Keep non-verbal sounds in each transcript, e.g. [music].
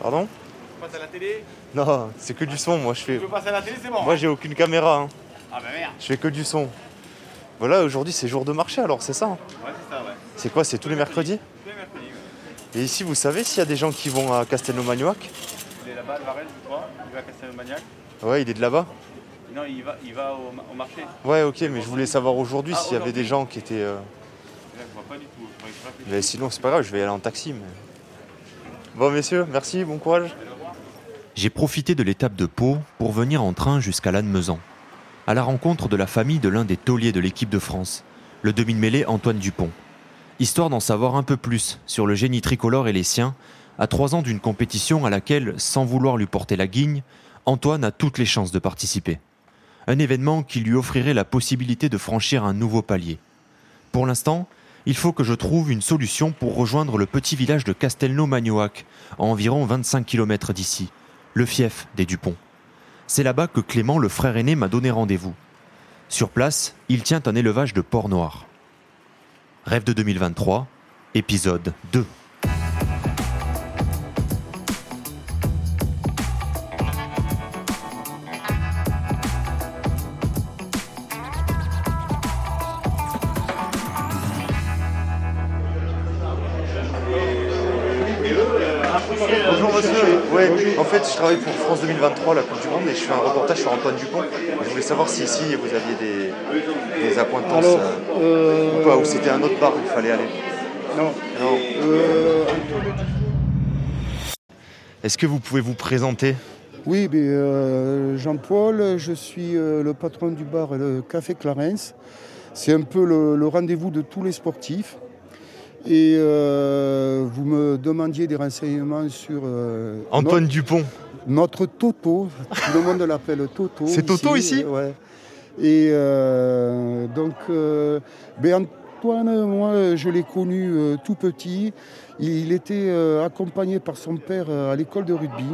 Pardon Tu passes à la télé Non, c'est que du son, moi je fais. Tu veux passer à la télé, c'est bon. Moi hein j'ai aucune caméra, hein. Ah bah merde. je fais que du son. Voilà, aujourd'hui c'est jour de marché alors, c'est ça hein Ouais, c'est ça, ouais. C'est quoi, c'est tous les mercredis Tous les mercredis, ouais. Et ici, vous savez s'il y a des gens qui vont à Castelnau-Magnoac Il est là-bas, le Varel, je crois. Il va à Castelmagnac. Ouais, il est de là-bas Non, il va, il va au, ma- au marché. Ouais, ok, mais je voulais savoir aujourd'hui Ah, s'il y avait des gens qui étaient. euh, Là, je vois pas du tout. Que je. Mais sinon, c'est pas grave, je vais y aller en taxi. Mais... Bon, messieurs, merci, bon courage. J'ai profité de l'étape de Pau pour venir en train jusqu'à Lannemezan, à la rencontre de la famille de l'un des tauliers de l'équipe de France, le demi-mêlé Antoine Dupont. Histoire d'en savoir un peu plus sur le génie tricolore et les siens, à trois ans d'une compétition à laquelle, sans vouloir lui porter la guigne, Antoine a toutes les chances de participer. Un événement qui lui offrirait la possibilité de franchir un nouveau palier. Pour l'instant, il faut que je trouve une solution pour rejoindre le petit village de Castelnau-Magnoac, à environ 25 km d'ici, le fief des Dupont. C'est là-bas que Clément, le frère aîné, m'a donné rendez-vous. Sur place, il tient un élevage de porcs noirs. Rêve de 2023, épisode 2. Ouais, en fait, je travaille pour France 2023, la Coupe du Monde, et je fais un reportage sur Antoine Dupont. Je voulais savoir si ici vous aviez des, des accointances Alors, euh, euh, ou pas, ou c'était un autre bar où il fallait aller. non. Non. Euh, Est-ce que vous pouvez vous présenter? Oui, mais, euh, Jean-Paul, je suis euh, le patron du bar le Café Clarence. C'est un peu le, le rendez-vous de tous les sportifs. Et euh, vous me demandiez des renseignements sur euh, Antoine Dupont. notre, Toto. Tout le monde l'appelle Toto. C'est Toto ici Ouais. Et euh, donc, ben Antoine, moi, je l'ai connu tout petit. Il était accompagné par son père à l'école de rugby.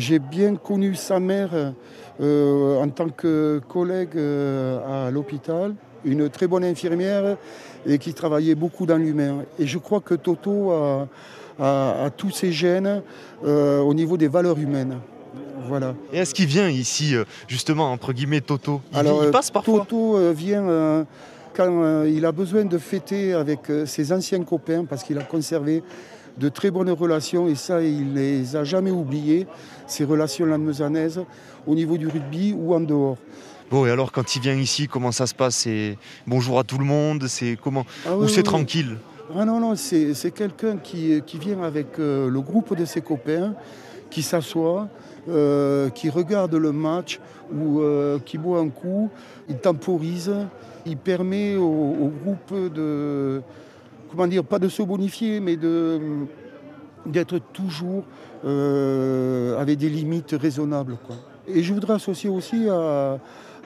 J'ai bien connu sa mère en tant que collègue à l'hôpital, une très bonne infirmière et qui travaillait beaucoup dans l'humain. Et je crois que Toto a, a- a tous ses gènes euh, au niveau des valeurs humaines. Voilà. Et est-ce qu'il vient ici, euh, justement, entre guillemets, Toto? Il, Alors, il euh, passe parfois Toto vient euh, quand euh, il a besoin de fêter avec ses anciens copains parce qu'il a conservé de très bonnes relations et ça, il les a jamais oubliées, ces relations lannemezanaises au niveau du rugby ou en dehors. Bon, et alors, quand il vient ici, comment ça se passe? C'est bonjour à tout le monde C'est comment? Ah Ou c'est oui. tranquille? Ah non, non, c'est c'est quelqu'un qui, qui vient avec euh, le groupe de ses copains, qui s'assoit, euh, qui regarde le match ou euh, qui boit un coup, il temporise, il permet au, au groupe de, comment dire, pas de se bonifier, mais de d'être toujours euh, avec des limites raisonnables. quoi. Et je voudrais associer aussi à-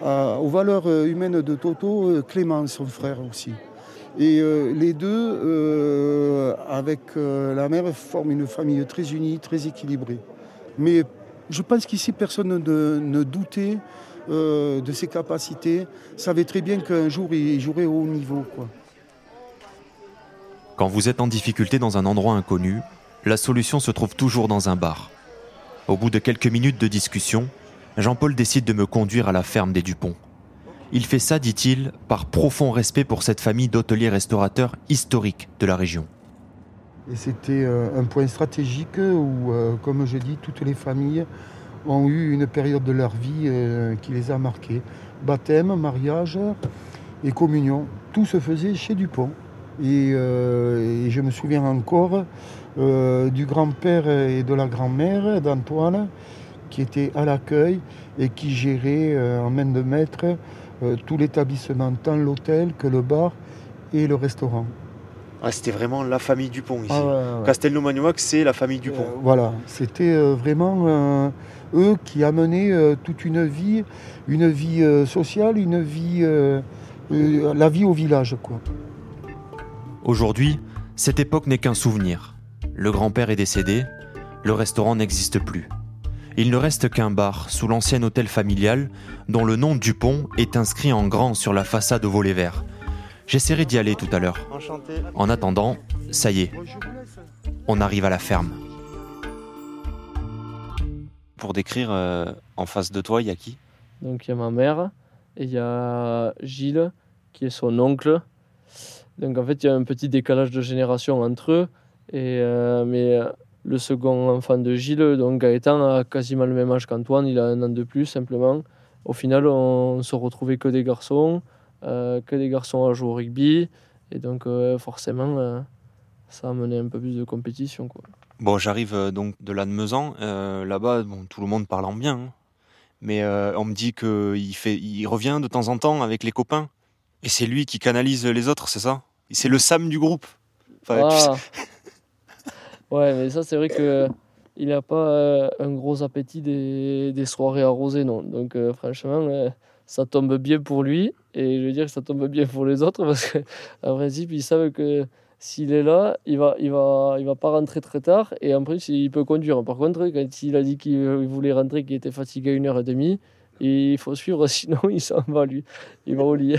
aux valeurs euh, humaines de Toto, euh, Clément, son frère aussi. Et euh, les deux, avec la mère, forment une famille très unie, très équilibrée. Mais je pense qu'ici, personne ne, doutait de ses capacités, savait très bien qu'un jour, il jouerait au haut niveau. Quand vous êtes en difficulté dans un endroit inconnu, la solution se trouve toujours dans un bar. Au bout de quelques minutes de discussion, Jean-Paul décide de me conduire à la ferme des Dupont. Il fait ça, dit-il, par profond respect pour cette famille d'hôteliers restaurateurs historiques de la région. Et c'était euh, un point stratégique où, euh, comme je dis, toutes les familles ont eu une période de leur vie euh, qui les a marquées. Baptême, mariage et communion. Tout se faisait chez Dupont. Et, je me souviens encore du grand-père et de la grand-mère d'Antoine qui étaient à l'accueil et qui géraient euh, en main de maître euh, tout l'établissement, tant l'hôtel que le bar et le restaurant. Ah, c'était vraiment la famille Dupont ici. Ah ouais, ouais. Castelnau-Magnoac, c'est la famille Dupont. Euh, voilà, c'était euh, vraiment euh, eux qui amenaient euh, toute une vie, une vie euh, sociale, une vie, euh, euh, la vie au village, quoi. Aujourd'hui, cette époque n'est qu'un souvenir. Le grand-père est décédé, le restaurant n'existe plus. Il ne reste qu'un bar sous l'ancien hôtel familial dont le nom Dupont est inscrit en grand sur la façade au volet vert. J'essaierai d'y aller tout à l'heure. Enchanté. En attendant, ça y est, on arrive à la ferme. Pour décrire, euh, en face de toi, il y a qui? Donc il y a ma mère et il y a Gilles qui est son oncle. Donc en fait il y a un petit décalage de génération entre eux. Et, euh, mais euh, le second enfant de Gilles, donc Gaëtan, a quasiment le même âge qu'Antoine, il a un an de plus simplement. Au final on se retrouvait que des garçons, euh, que des garçons à jouer au rugby. Et donc euh, forcément euh, ça a amené un peu plus de compétition. Quoi. Bon, j'arrive donc de Lannemezan. Là-bas, bon, tout le monde parle en bien. hein. Mais on me dit qu'il fait, il revient de temps en temps avec les copains. Et c'est lui qui canalise les autres, c'est ça? C'est le Sam du groupe. Enfin, tu sais- Ah. Ouais, mais ça, c'est vrai que il n'a pas euh, un gros appétit des, des soirées arrosées, non. Donc, euh, franchement, euh, ça tombe bien pour lui. Et je veux dire que ça tombe bien pour les autres [laughs] parce qu'en principe, ils savent que s'il est là, il va, il, va, il va pas rentrer très tard. Et en plus, il peut conduire. Par contre, quand il a dit qu'il il voulait rentrer, qu'il était fatigué à une heure et demie, il faut suivre, [laughs] sinon il s'en va, lui. Il va au lit.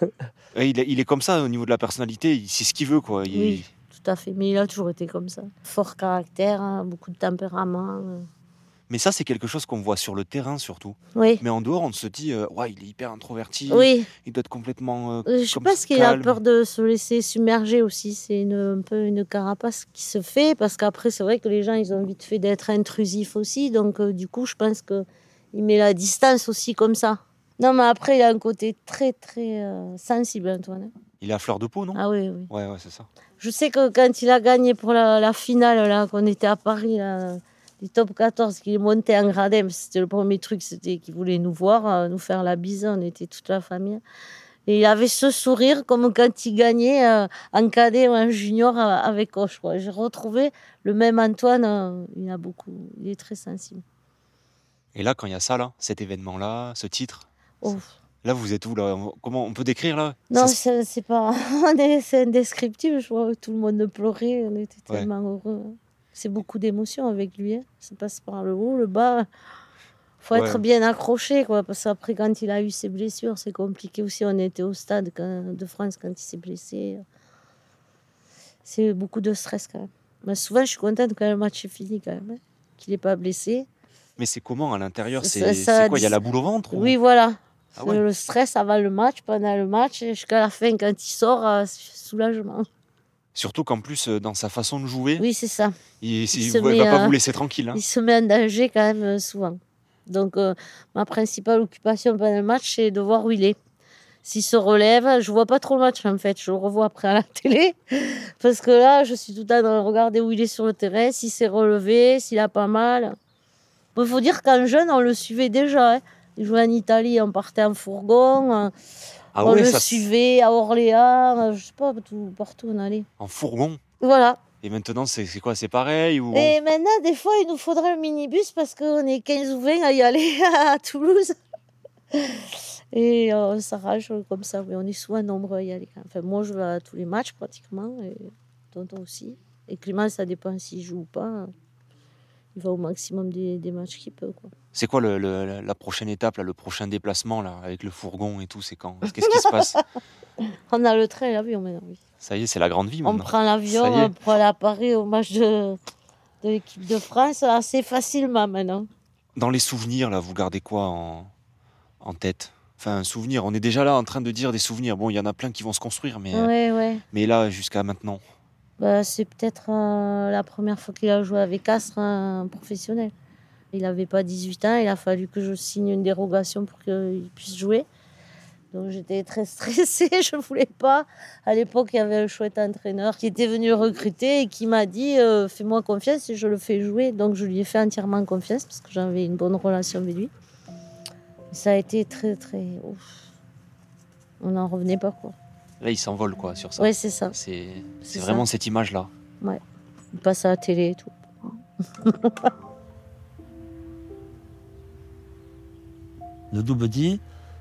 [laughs] Il, est, il est comme ça au niveau de la personnalité. Il sait ce qu'il veut, quoi. Il- Oui. À fait, mais il a toujours été comme ça. Fort caractère, hein, beaucoup de tempérament. euh. Mais ça, c'est quelque chose qu'on voit sur le terrain surtout. Oui, Mais en dehors, on se dit, euh, ouais, il est hyper introverti. oui. Il doit être complètement. euh, Je comme pense qu'il a peur de se laisser submerger aussi. C'est un peu une carapace qui se fait parce qu'après, c'est vrai que les gens, ils ont vite fait d'être intrusifs aussi. Donc, euh, du coup, je pense que il met la distance aussi comme ça. Non, mais après, il a un côté très, très sensible, Antoine. Il est à fleur de peau, non Ah oui, oui. Ouais, ouais, c'est ça. Je sais que quand il a gagné pour la, la finale, là, qu'on était à Paris, là, du top 14, qu'il est monté en gradin, c'était le premier truc, c'était qu'il voulait nous voir, euh, nous faire la bise, on était toute la famille. Et il avait ce sourire comme quand il gagnait euh, en cadet ou en junior euh, avec Hoche. J'ai retrouvé le même Antoine, euh, il, a beaucoup, il est très sensible. Et là, quand il y a ça, là, cet événement-là, ce titre, Oh. Là, vous êtes où, là? Comment on peut décrire, là? Non, c'est pas. [laughs] C'est indescriptible. Je vois tout le monde pleurait. On était Ouais. tellement heureux. C'est beaucoup d'émotions avec lui. hein. Ça passe par le haut, le bas. faut Ouais. être bien accroché, quoi. Parce qu'après, quand il a eu ses blessures, c'est compliqué aussi. On était au stade quand- de France quand il s'est blessé. C'est beaucoup de stress, quand même. Mais souvent, je suis contente quand le match est fini, quand même. hein, Qu'il n'est pas blessé. Mais c'est comment à l'intérieur? C'est quoi? Il y a la boule au ventre ou- Oui, voilà. Ah ouais. Le stress avant le match, pendant le match, jusqu'à la fin, quand il sort, euh, soulagement. Surtout qu'en plus, euh, dans sa façon de jouer, Oui, c'est ça. il, ne va pas à- vous laisser tranquille. hein. Il se met en danger quand même euh, souvent. Donc, euh, ma principale occupation pendant le match, c'est de voir où il est. S'il se relève, je vois pas trop le match en fait, je le revois après à la télé. [laughs] Parce que là, je suis tout le temps en train de regarder où il est sur le terrain, s'il s'est relevé, s'il a pas mal. Il faut dire qu'en jeune, on le suivait déjà. hein. Il jouait en Italie, on partait en fourgon. euh, Ah on ouais, le ça, suivait à Orléans, euh, je sais pas, tout, partout on allait. en fourgon? Voilà. Et maintenant, c'est quoi C'est pareil ou... Et maintenant, des fois, il nous faudrait le minibus parce qu'on est 15 ou 20 à y aller [laughs] à Toulouse. Et euh, on s'arrange comme ça. Mais on est souvent nombreux à y aller. Enfin, moi, je vais à tous les matchs pratiquement. Et tonton aussi. Et Clément, ça dépend s'il joue ou pas. Il va au maximum des, des matchs qu'il peut. Quoi. C'est quoi le- le- la prochaine étape, là, le prochain déplacement là, avec le fourgon et tout C'est quand? Qu'est-ce qui se passe? [laughs] On a le train et l'avion maintenant. Oui. Ça y est, c'est la grande vie On maintenant. prend l'avion on prend aller à Paris au match de, de l'équipe de France assez facilement maintenant. Dans les souvenirs, là, vous gardez quoi en, en tête? Enfin, un souvenir. On est déjà là en train de dire des souvenirs. Bon, il y en a plein qui vont se construire, mais, Ouais, ouais. mais là, jusqu'à maintenant. Bah, c'est peut-être euh, la première fois qu'il a joué avec Astre, un professionnel. Il n'avait pas 18 ans, il a fallu que je signe une dérogation pour qu'il puisse jouer. Donc j'étais très stressée, [laughs] je ne voulais pas. À l'époque, il y avait un chouette entraîneur qui était venu recruter et qui m'a dit euh, Fais-moi confiance et je le fais jouer. Donc je lui ai fait entièrement confiance parce que j'avais une bonne relation avec lui. Ça a été très, très. ouf. On n'en revenait pas, quoi. Là, il s'envole, quoi, sur ça. Ouais, c'est ça. C'est ça. vraiment cette image-là. Il passe à la télé et tout. [laughs] De tout petit,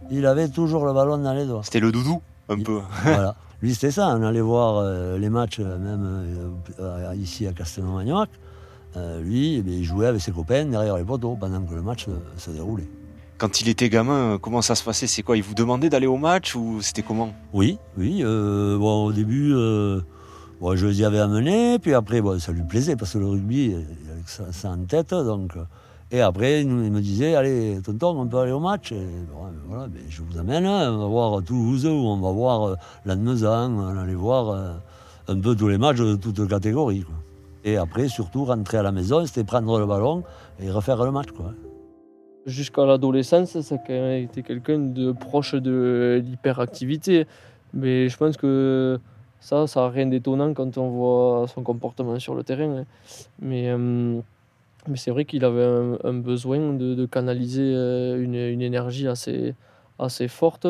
il avait toujours le ballon dans les doigts. C'était le doudou, un peu. [laughs] voilà. Lui, c'était ça. On allait voir euh, les matchs, euh, même euh, ici à Castelnau-Magnoac. Euh, lui, eh bien, il jouait avec ses copains derrière les poteaux pendant que le match se déroulait. Quand il était gamin, comment ça se passait? C'est quoi Il vous demandait d'aller au match ou c'était comment? Oui, oui. bon, au début, bon, je les y avais amenés, puis après, bon, ça lui plaisait parce que le rugby, il avait ça, ça en tête. Donc, et après, il me disait Allez, tonton, on peut aller au match. Bon, voilà, ben, je vous amène, hein, on va voir Toulouse, ou on va voir euh, Lannemezan, on allait voir euh, un peu tous les matchs de toutes catégories. Et après, surtout, rentrer à la maison, c'était prendre le ballon et refaire le match. Jusqu'à l'adolescence, ça a été quelqu'un de proche de l'hyperactivité. Mais je pense que ça, ça n'a rien d'étonnant quand on voit son comportement sur le terrain. hein. Mais, euh, mais c'est vrai qu'il avait un, besoin de, canaliser euh, une, énergie assez, assez forte.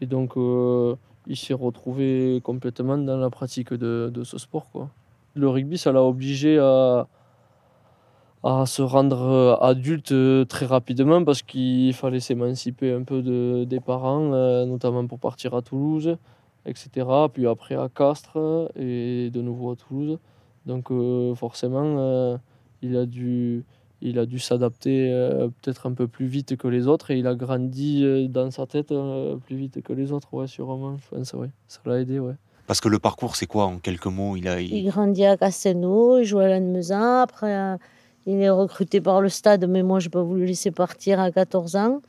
Et donc, euh, il s'est retrouvé complètement dans la pratique de, ce sport. Quoi. Le rugby, ça l'a obligé à, à se rendre euh, adulte très rapidement parce qu'il fallait s'émanciper un peu de, des parents, notamment pour partir à Toulouse, etc. Puis après à Castres et de nouveau à Toulouse. Donc forcément, il a dû, il a dû s'adapter euh, peut-être un peu plus vite que les autres et il a grandi euh, dans sa tête euh, plus vite que les autres, ouais, sûrement. Je pense, ouais. Ça l'a aidé, ouais. Parce que le parcours, c'est quoi en quelques mots? Il a, il- Il grandit à Castelnau, il joue à Lannemezan. Après, euh, il est recruté par le stade, mais moi, je n'ai pas voulu le laisser partir à 14 ans.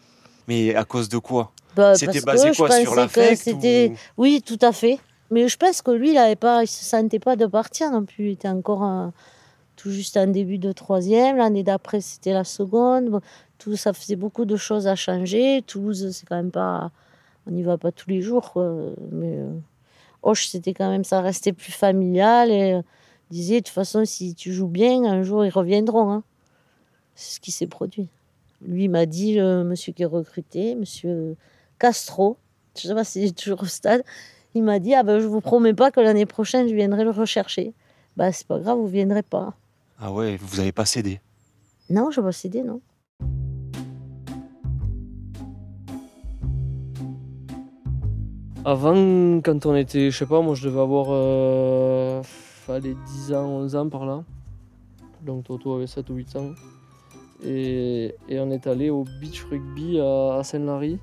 Mais à cause de quoi? Bah, C'était basé que quoi sur l'affect ou- Oui, tout à fait. Mais je pense que lui, il ne pas, il se sentait pas de partir non plus. Il était encore euh, tout juste en début de troisième. L'année d'après, c'était la seconde. Tout, ça faisait beaucoup de choses à changer. Toulouse, c'est quand même pas... On n'y va pas tous les jours. quoi. Mais euh, Auch, c'était quand même... Ça restait plus familial. Et euh, disait, de toute façon, si tu joues bien, un jour, ils reviendront. hein. C'est ce qui s'est produit. Lui m'a dit, le monsieur qui est recruté, monsieur Castro, je sais pas s'il est toujours au stade, il m'a dit, ah ben, je vous promets pas que l'année prochaine, je viendrai le rechercher. Bah, c'est pas grave, vous viendrez pas. Ah ouais, vous avez pas cédé. Non, je vais pas céder, non. Avant, quand on était, je sais pas, moi je devais avoir euh, allez, 10 ans, 11 ans par là. Donc Toto avait 7 ou 8 ans. Et, et on est allé au beach rugby à, à Saint-Lary.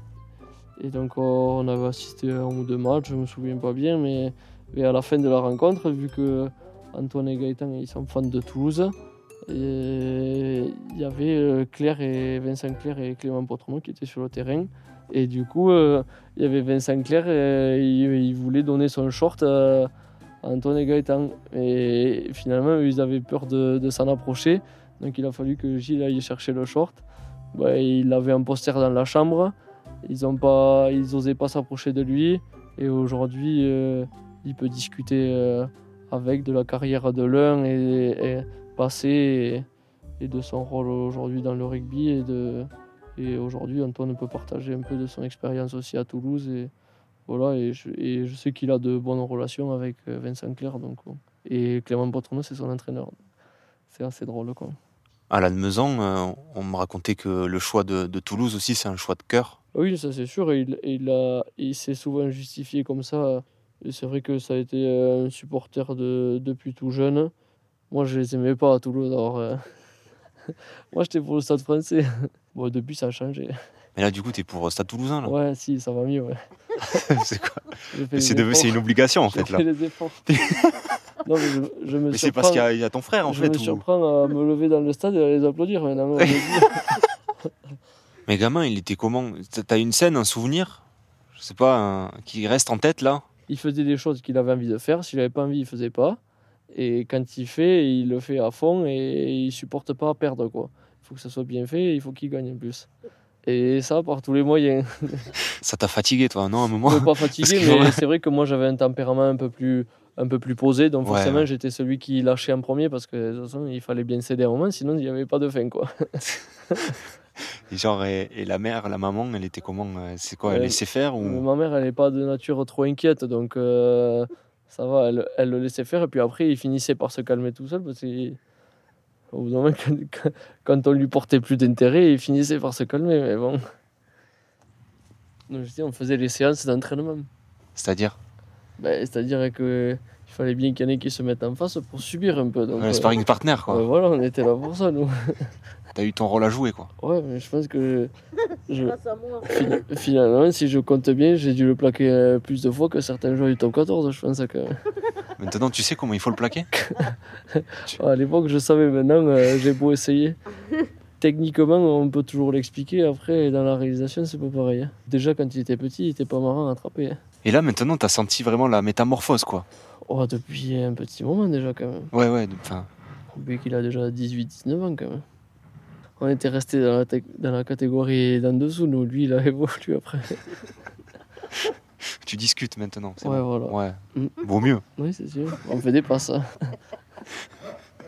Et donc on, on avait assisté à un ou deux matchs, je me souviens pas bien, mais, mais à la fin de la rencontre, vu que Antoine et Gaëtan ils sont fans de Toulouse, il y avait euh, Claire et Vincent Claire et Clément Potronneau qui étaient sur le terrain. Et du coup, euh, il y avait Vincent Clair et il, il voulait donner son short à, Antoine et Gaëtan. Et finalement, ils avaient peur de, s'en approcher. Donc il a fallu que Gilles aille chercher le short. Bah, il avait un poster dans la chambre. Ils ont pas, s'approcher de lui. Et aujourd'hui, euh, il peut discuter euh, avec de la carrière de l'un et, et passé et, et de son rôle aujourd'hui dans le rugby et de, et aujourd'hui, Antoine peut partager un peu de son expérience aussi à Toulouse. Et, voilà, et, je, et je sais qu'il a de bonnes relations avec euh, Vincent Clerc. Donc. Et Clément Potronneau, c'est son entraîneur. C'est assez drôle. Quoi. À Lannemezan, euh, on me racontait que le choix de, de Toulouse aussi, c'est un choix de cœur. Oui, ça c'est sûr. Et il, il, il s'est souvent justifié comme ça. Et c'est vrai que ça a été euh, un supporter de, depuis tout jeune. Moi, je les aimais pas à Toulouse. Alors, euh, [laughs] Moi, j'étais pour le stade français. [laughs] Bon, depuis, ça a changé. Mais là, du coup, t'es pour Stade Toulousain, là. Ouais, si, ça va mieux. Ouais. [laughs] c'est quoi C'est de- une obligation, en fait, là. fait les efforts. non, mais je, je me Mais c'est parce qu'il y, y a ton frère, en je fait. me ou- surprends à me lever dans le stade et à les applaudir maintenant. Mais gamin, il était comment? T'as- T'as une scène, un souvenir? Je sais pas, un- qui reste en tête, là? Il faisait des choses qu'il avait envie de faire. S'il n'avait pas envie, il faisait pas. Et quand il fait, il le fait à fond et il supporte pas perdre. quoi. Il faut que ça soit bien fait et il faut qu'il gagne en plus. Et ça par tous les moyens. Ça t'a fatigué, toi, non, à un moment Je ne pas fatigué, que- mais c'est vrai que moi j'avais un tempérament un peu plus, un peu plus posé. Donc Ouais, forcément, ouais. j'étais celui qui lâchait en premier parce que de toute façon, il fallait bien céder un moment, sinon il n'y avait pas de fin. Quoi. [laughs] [laughs] Et genre, et, et la mère, la maman, elle était comment euh, C'est quoi Elle Euh, laissait faire ou... Ma mère, elle n'est pas de nature trop inquiète, donc euh, ça va, elle, elle le laissait faire. Et puis après, il finissait par se calmer tout seul, parce que au bout d'un moment, quand, quand on lui portait plus d'intérêt, il finissait par se calmer. Mais bon. Donc, je dis, on faisait les séances d'entraînement. C'est-à-dire? Ben, C'est-à-dire que il fallait bien qu'il y en ait qui se mettent en face pour subir un peu. Donc, Un euh, sparring partner, quoi. euh, voilà, on était là pour ça, nous. [laughs] t'as eu ton rôle à jouer, quoi. Ouais, mais je pense que je, [laughs] Finalement, si je compte bien, j'ai dû le plaquer euh, plus de fois que certains joueurs du top 14, je pense. Que... [laughs] Maintenant, tu sais comment il faut le plaquer? [laughs] À l'époque, je savais, maintenant, euh, j'ai beau essayer. Techniquement, on peut toujours l'expliquer. Après, dans la réalisation, c'est pas pareil. hein. Déjà, quand il était petit, il était pas marrant à attraper. hein. Et là, maintenant, t'as senti vraiment la métamorphose, quoi. Oh, depuis un petit moment déjà, quand même. Ouais, ouais, enfin. Vu qu'il a déjà 18-19 ans, quand même. On était resté dans la, tec- dans la catégorie d'en dessous, nous. Lui, il a évolué après. Tu discutes maintenant. c'est Ouais, bon. voilà. Ouais. Mm. Vaut mieux. Oui, c'est sûr. On fait des passes.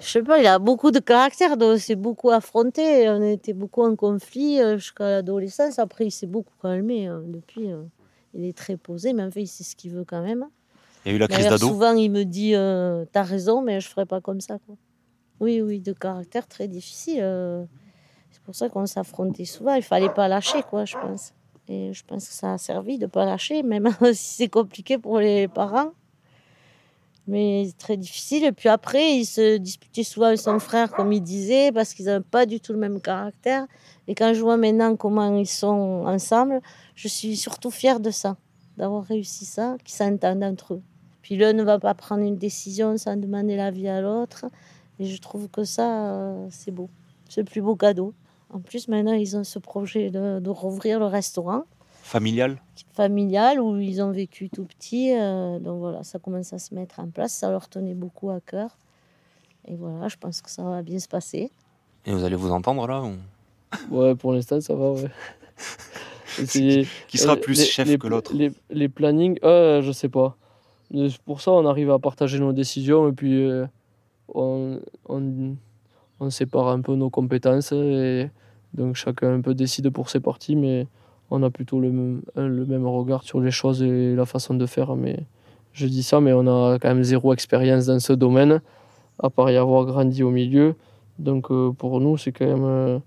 Je sais pas, il a beaucoup de caractère, donc c'est beaucoup affronté. On était beaucoup en conflit euh, jusqu'à l'adolescence. Après, il s'est beaucoup calmé. hein. Depuis, euh, il est très posé, mais en fait, il sait ce qu'il veut quand même. Il y a eu la crise d'ado. souvent, il me dit euh, T'as raison, mais je ferai pas comme ça. Quoi. Oui, oui, de caractère très difficile. C'est pour ça qu'on s'affrontait souvent. Il fallait pas lâcher, quoi, je pense. Et je pense que ça a servi de pas lâcher, même [laughs] si c'est compliqué pour les parents. Mais c'est très difficile. Et puis après, il se disputait souvent avec son frère, comme il disait, parce qu'ils n'avaient pas du tout le même caractère. Et quand je vois maintenant comment ils sont ensemble, je suis surtout fière de ça, d'avoir réussi ça, qu'ils s'entendent entre eux. Puis l'un ne va pas prendre une décision sans demander l'avis à l'autre. Et je trouve que ça, euh, c'est beau. C'est le plus beau cadeau. En plus, maintenant, ils ont ce projet de, de rouvrir le restaurant Familial. familial où ils ont vécu tout petit. euh, donc voilà, ça commence à se mettre en place. Ça leur tenait beaucoup à cœur. Et voilà, je pense que ça va bien se passer. Et vous allez vous entendre là ou- Ouais, pour l'instant, ça va, ouais. [laughs] Qui sera euh, plus les- chef les- que l'autre? les, les plannings, euh, je sais pas. C'est Pour ça, on arrive à partager nos décisions et puis euh, on, on, on sépare un peu nos compétences. Et donc chacun un peu décide pour ses parties, mais on a plutôt le même, le même regard sur les choses et la façon de faire. Mais je dis ça, mais on a quand même zéro expérience dans ce domaine, à part y avoir grandi au milieu. Donc euh, pour nous, c'est quand même euh,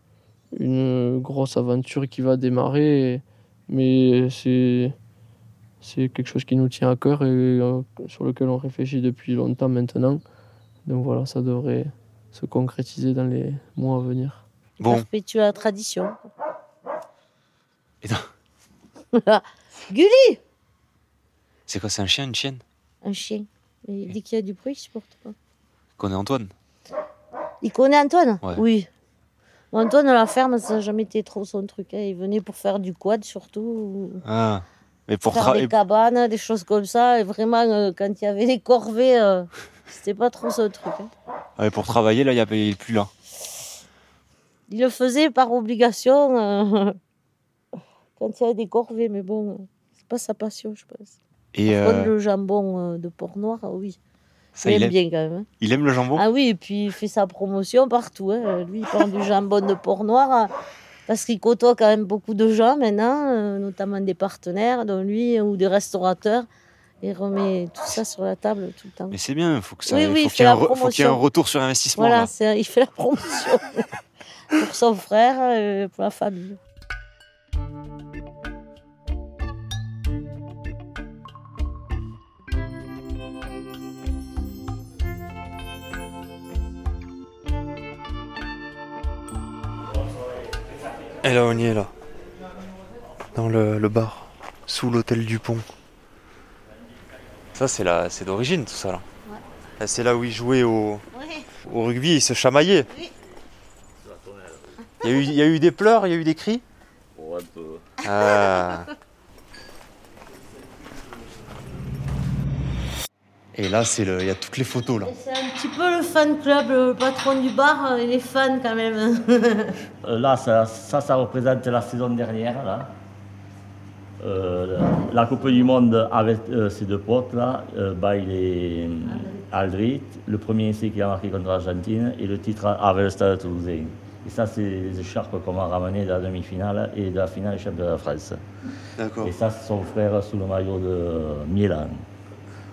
une grosse aventure qui va démarrer. mais c'est c'est quelque chose qui nous tient à cœur et euh, sur lequel on réfléchit depuis longtemps maintenant. Donc voilà, ça devrait se concrétiser dans les mois à venir. Bon. Perpétuer la tradition. Et. [laughs] Gulli C'est quoi, c'est un chien, une chienne? Un chien. Mais dès qu'il y a du bruit, il supporte pas. Connaît Antoine? Il connaît Antoine? Ouais. Oui. Antoine, à la ferme, ça n'a jamais été trop son truc. hein. Il venait pour faire du quad surtout. Ah. Mais pour faire travailler. des cabanes, des choses comme ça. Et vraiment, euh, quand il y avait les corvées, euh, c'était pas trop son truc. hein. pour travailler, là, il y a- plus là. Il le faisait par obligation euh, [laughs] quand il y avait des corvées, mais bon, euh, c'est pas sa passion, je pense. Et Par contre, euh, le jambon de Port-Noir, ah oui. ça, il aime bien quand même. hein. il aime le jambon? Ah oui, et puis il fait sa promotion partout. hein. Lui, il prend du jambon de Port-Noir euh, parce qu'il côtoie quand même beaucoup de gens maintenant, notamment des partenaires, dont lui, ou des restaurateurs. Il remet tout ça sur la table tout le temps. Mais c'est bien, il faut que ça- Oui, faut oui, il qu'il fait y ait un la re- faut qu'il y ait un promotion. retour sur investissement. Voilà, là. il fait la promotion [laughs] pour son frère et pour la famille. Et là, on y est là. Dans le, le bar, sous l'hôtel du Pont. Ça, c'est la, c'est d'origine tout ça là. C'est là où ils jouaient au, au rugby, ils se chamaillaient. Il y, a eu, il y a eu des pleurs, il y a eu des cris? Ah. Et là, c'est le, il y a toutes les photos là. C'est un petit peu le fan club, le patron du bar, il est fan quand même. [laughs] Euh, Là, ça, ça, ça représente la saison dernière. Là. Euh, la Coupe du Monde avec euh, ces deux potes là, euh, bah, il est euh, Aldrit, le premier essai qu'il a marqué contre l'Argentine et le titre avec le Stade Toulousain. Et ça, c'est les écharpes qu'on m'a ramenées de la demi-finale et de la finale du championnat de France. D'accord. Et ça, c'est son frère sous le maillot de Milan.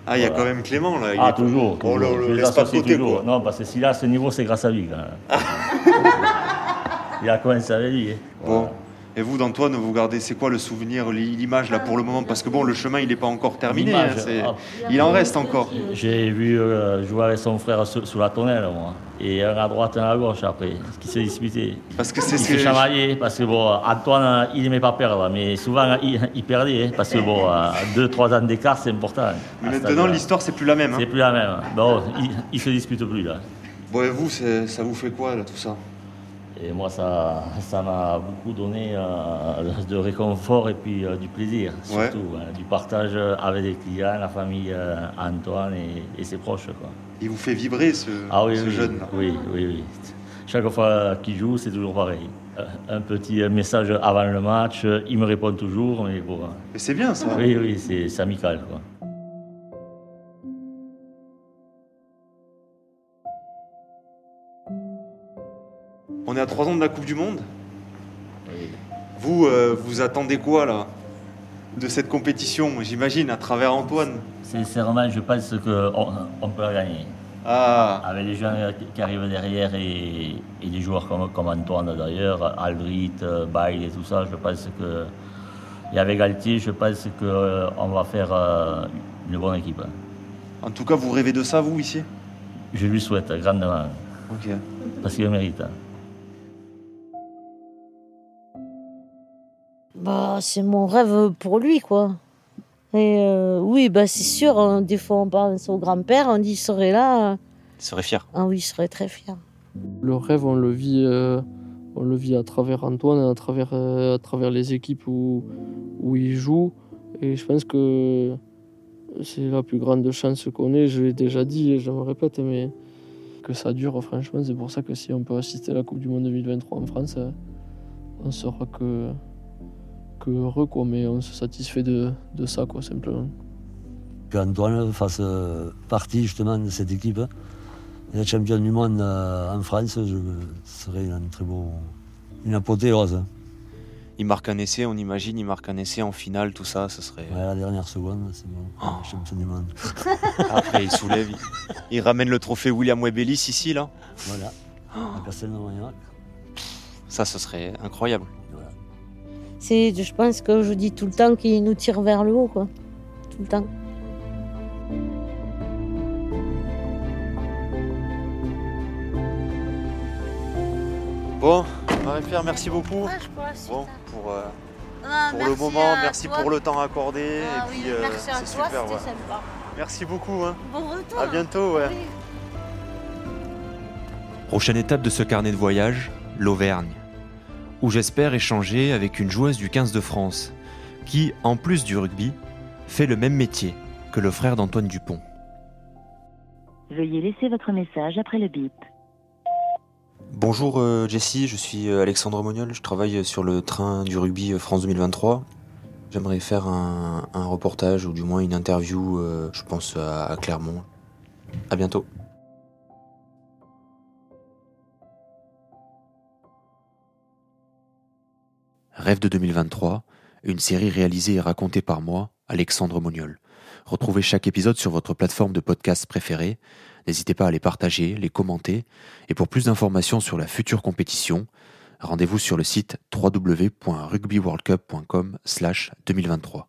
Ah, il y a quand même Clément là. il Ah, est- toujours. Oh, le, toujours. le Je laisse pas de associe côté toujours. quoi. Non, parce que s'il a ce niveau, c'est grâce à lui. quand même. [laughs] il a commencé avec lui. hein. Bon. Voilà. Et vous, d'Antoine, vous gardez, c'est quoi le souvenir, l'image là pour le moment? Parce que bon, le chemin, il n'est pas encore terminé. hein, ah. il en reste encore. J'ai vu euh, jouer avec son frère sous, sous la tonnelle, moi. Et un à droite, un à gauche après, qui s'est disputé. Parce que c'est ce que- chamaillé, parce que bon, Antoine, il n'aimait pas perdre, mais souvent, il, il perdait, hein, parce que bon, euh, deux, trois ans d'écart, c'est important. Mais À ce maintenant, l'histoire, c'est plus la même. hein. C'est plus la même. Bon, il, il se dispute plus, là. Bon, et vous, ça vous fait quoi, là, tout ça? Et moi, ça ça m'a beaucoup donné euh, de réconfort et puis euh, du plaisir, Ouais. surtout. hein, du partage avec les clients, la famille euh, Antoine et, et ses proches. Quoi. Il vous fait vibrer, ce, Ah oui, ce oui, jeune oui, oui, oui. Chaque fois qu'il joue, c'est toujours pareil. Euh, Un petit message avant le match, il me répond toujours, mais bon. hein. Mais c'est bien, ça. Oui, oui, c'est c'est amical. Quoi. On est à 3 ans de la Coupe du Monde. Oui. Vous, euh, vous attendez quoi, là De cette compétition, j'imagine, à travers Antoine Sincèrement, je pense qu'on on peut la gagner. Ah, Avec les gens qui arrivent derrière et, et des joueurs comme, comme Antoine d'ailleurs, Aldrit, euh, Bail et tout ça, je pense que. Et avec Galtier, je pense qu'on va faire euh, une bonne équipe. en tout cas, vous rêvez de ça, vous, ici? Je lui souhaite grandement, parce qu'il le mérite. Bah, c'est mon rêve pour lui, quoi. Et euh, oui, bah, c'est sûr, hein, des fois on pense au grand-père, on dit il serait là. Il serait fier. Ah oui, il serait très fier. Le rêve, on le vit, euh, on le vit à travers Antoine, à travers, euh, à travers les équipes où, où il joue. Et je pense que c'est la plus grande chance qu'on ait. Je l'ai déjà dit et je me répète, mais que ça dure, franchement. C'est pour ça que si on peut assister à la Coupe du Monde 2023 en France, on sera que, que heureux, quoi. Mais on se satisfait de, de ça, quoi, simplement. qu'Antoine fasse euh, partie justement de cette équipe. Et être champion du monde euh, en France, je, ce serait un très beau, une apothéose. Il marque un essai, on imagine, il marque un essai en finale, tout ça, ce serait. Ouais, la dernière seconde, c'est bon, Oh. champion du monde. [laughs] Après, il soulève. Il, il ramène le trophée William Webelis ici, là. Voilà, à Castelnau-Magnac. Ça, ce serait incroyable. Voilà. C'est, je pense que je dis tout le temps qu'il nous tire vers le haut, quoi. Tout le temps. Bon, Marie-Pierre, merci beaucoup. Bon, pour, euh, pour le moment, merci pour le temps accordé. et puis, euh, c'est super. ouais. Merci beaucoup. hein. Bon retour. À bientôt. Ouais. Prochaine étape de ce carnet de voyage, l'Auvergne, où j'espère échanger avec une joueuse du 15 de France, qui, en plus du rugby, fait le même métier que le frère d'Antoine Dupont. Veuillez laisser votre message après le bip. Bonjour euh, Jessie, je suis euh, Alexandre Moniol, je travaille sur le train du rugby euh, France 2023. J'aimerais faire un, un reportage ou du moins une interview, euh, je pense à, à Clermont. À bientôt. Rêve de 2023, une série réalisée et racontée par moi, Alexandre Moniol. Retrouvez chaque épisode sur votre plateforme de podcast préférée. N'hésitez pas à les partager, les commenter. Et pour plus d'informations sur la future compétition, rendez-vous sur le site www.rugbyworldcup.com/2023.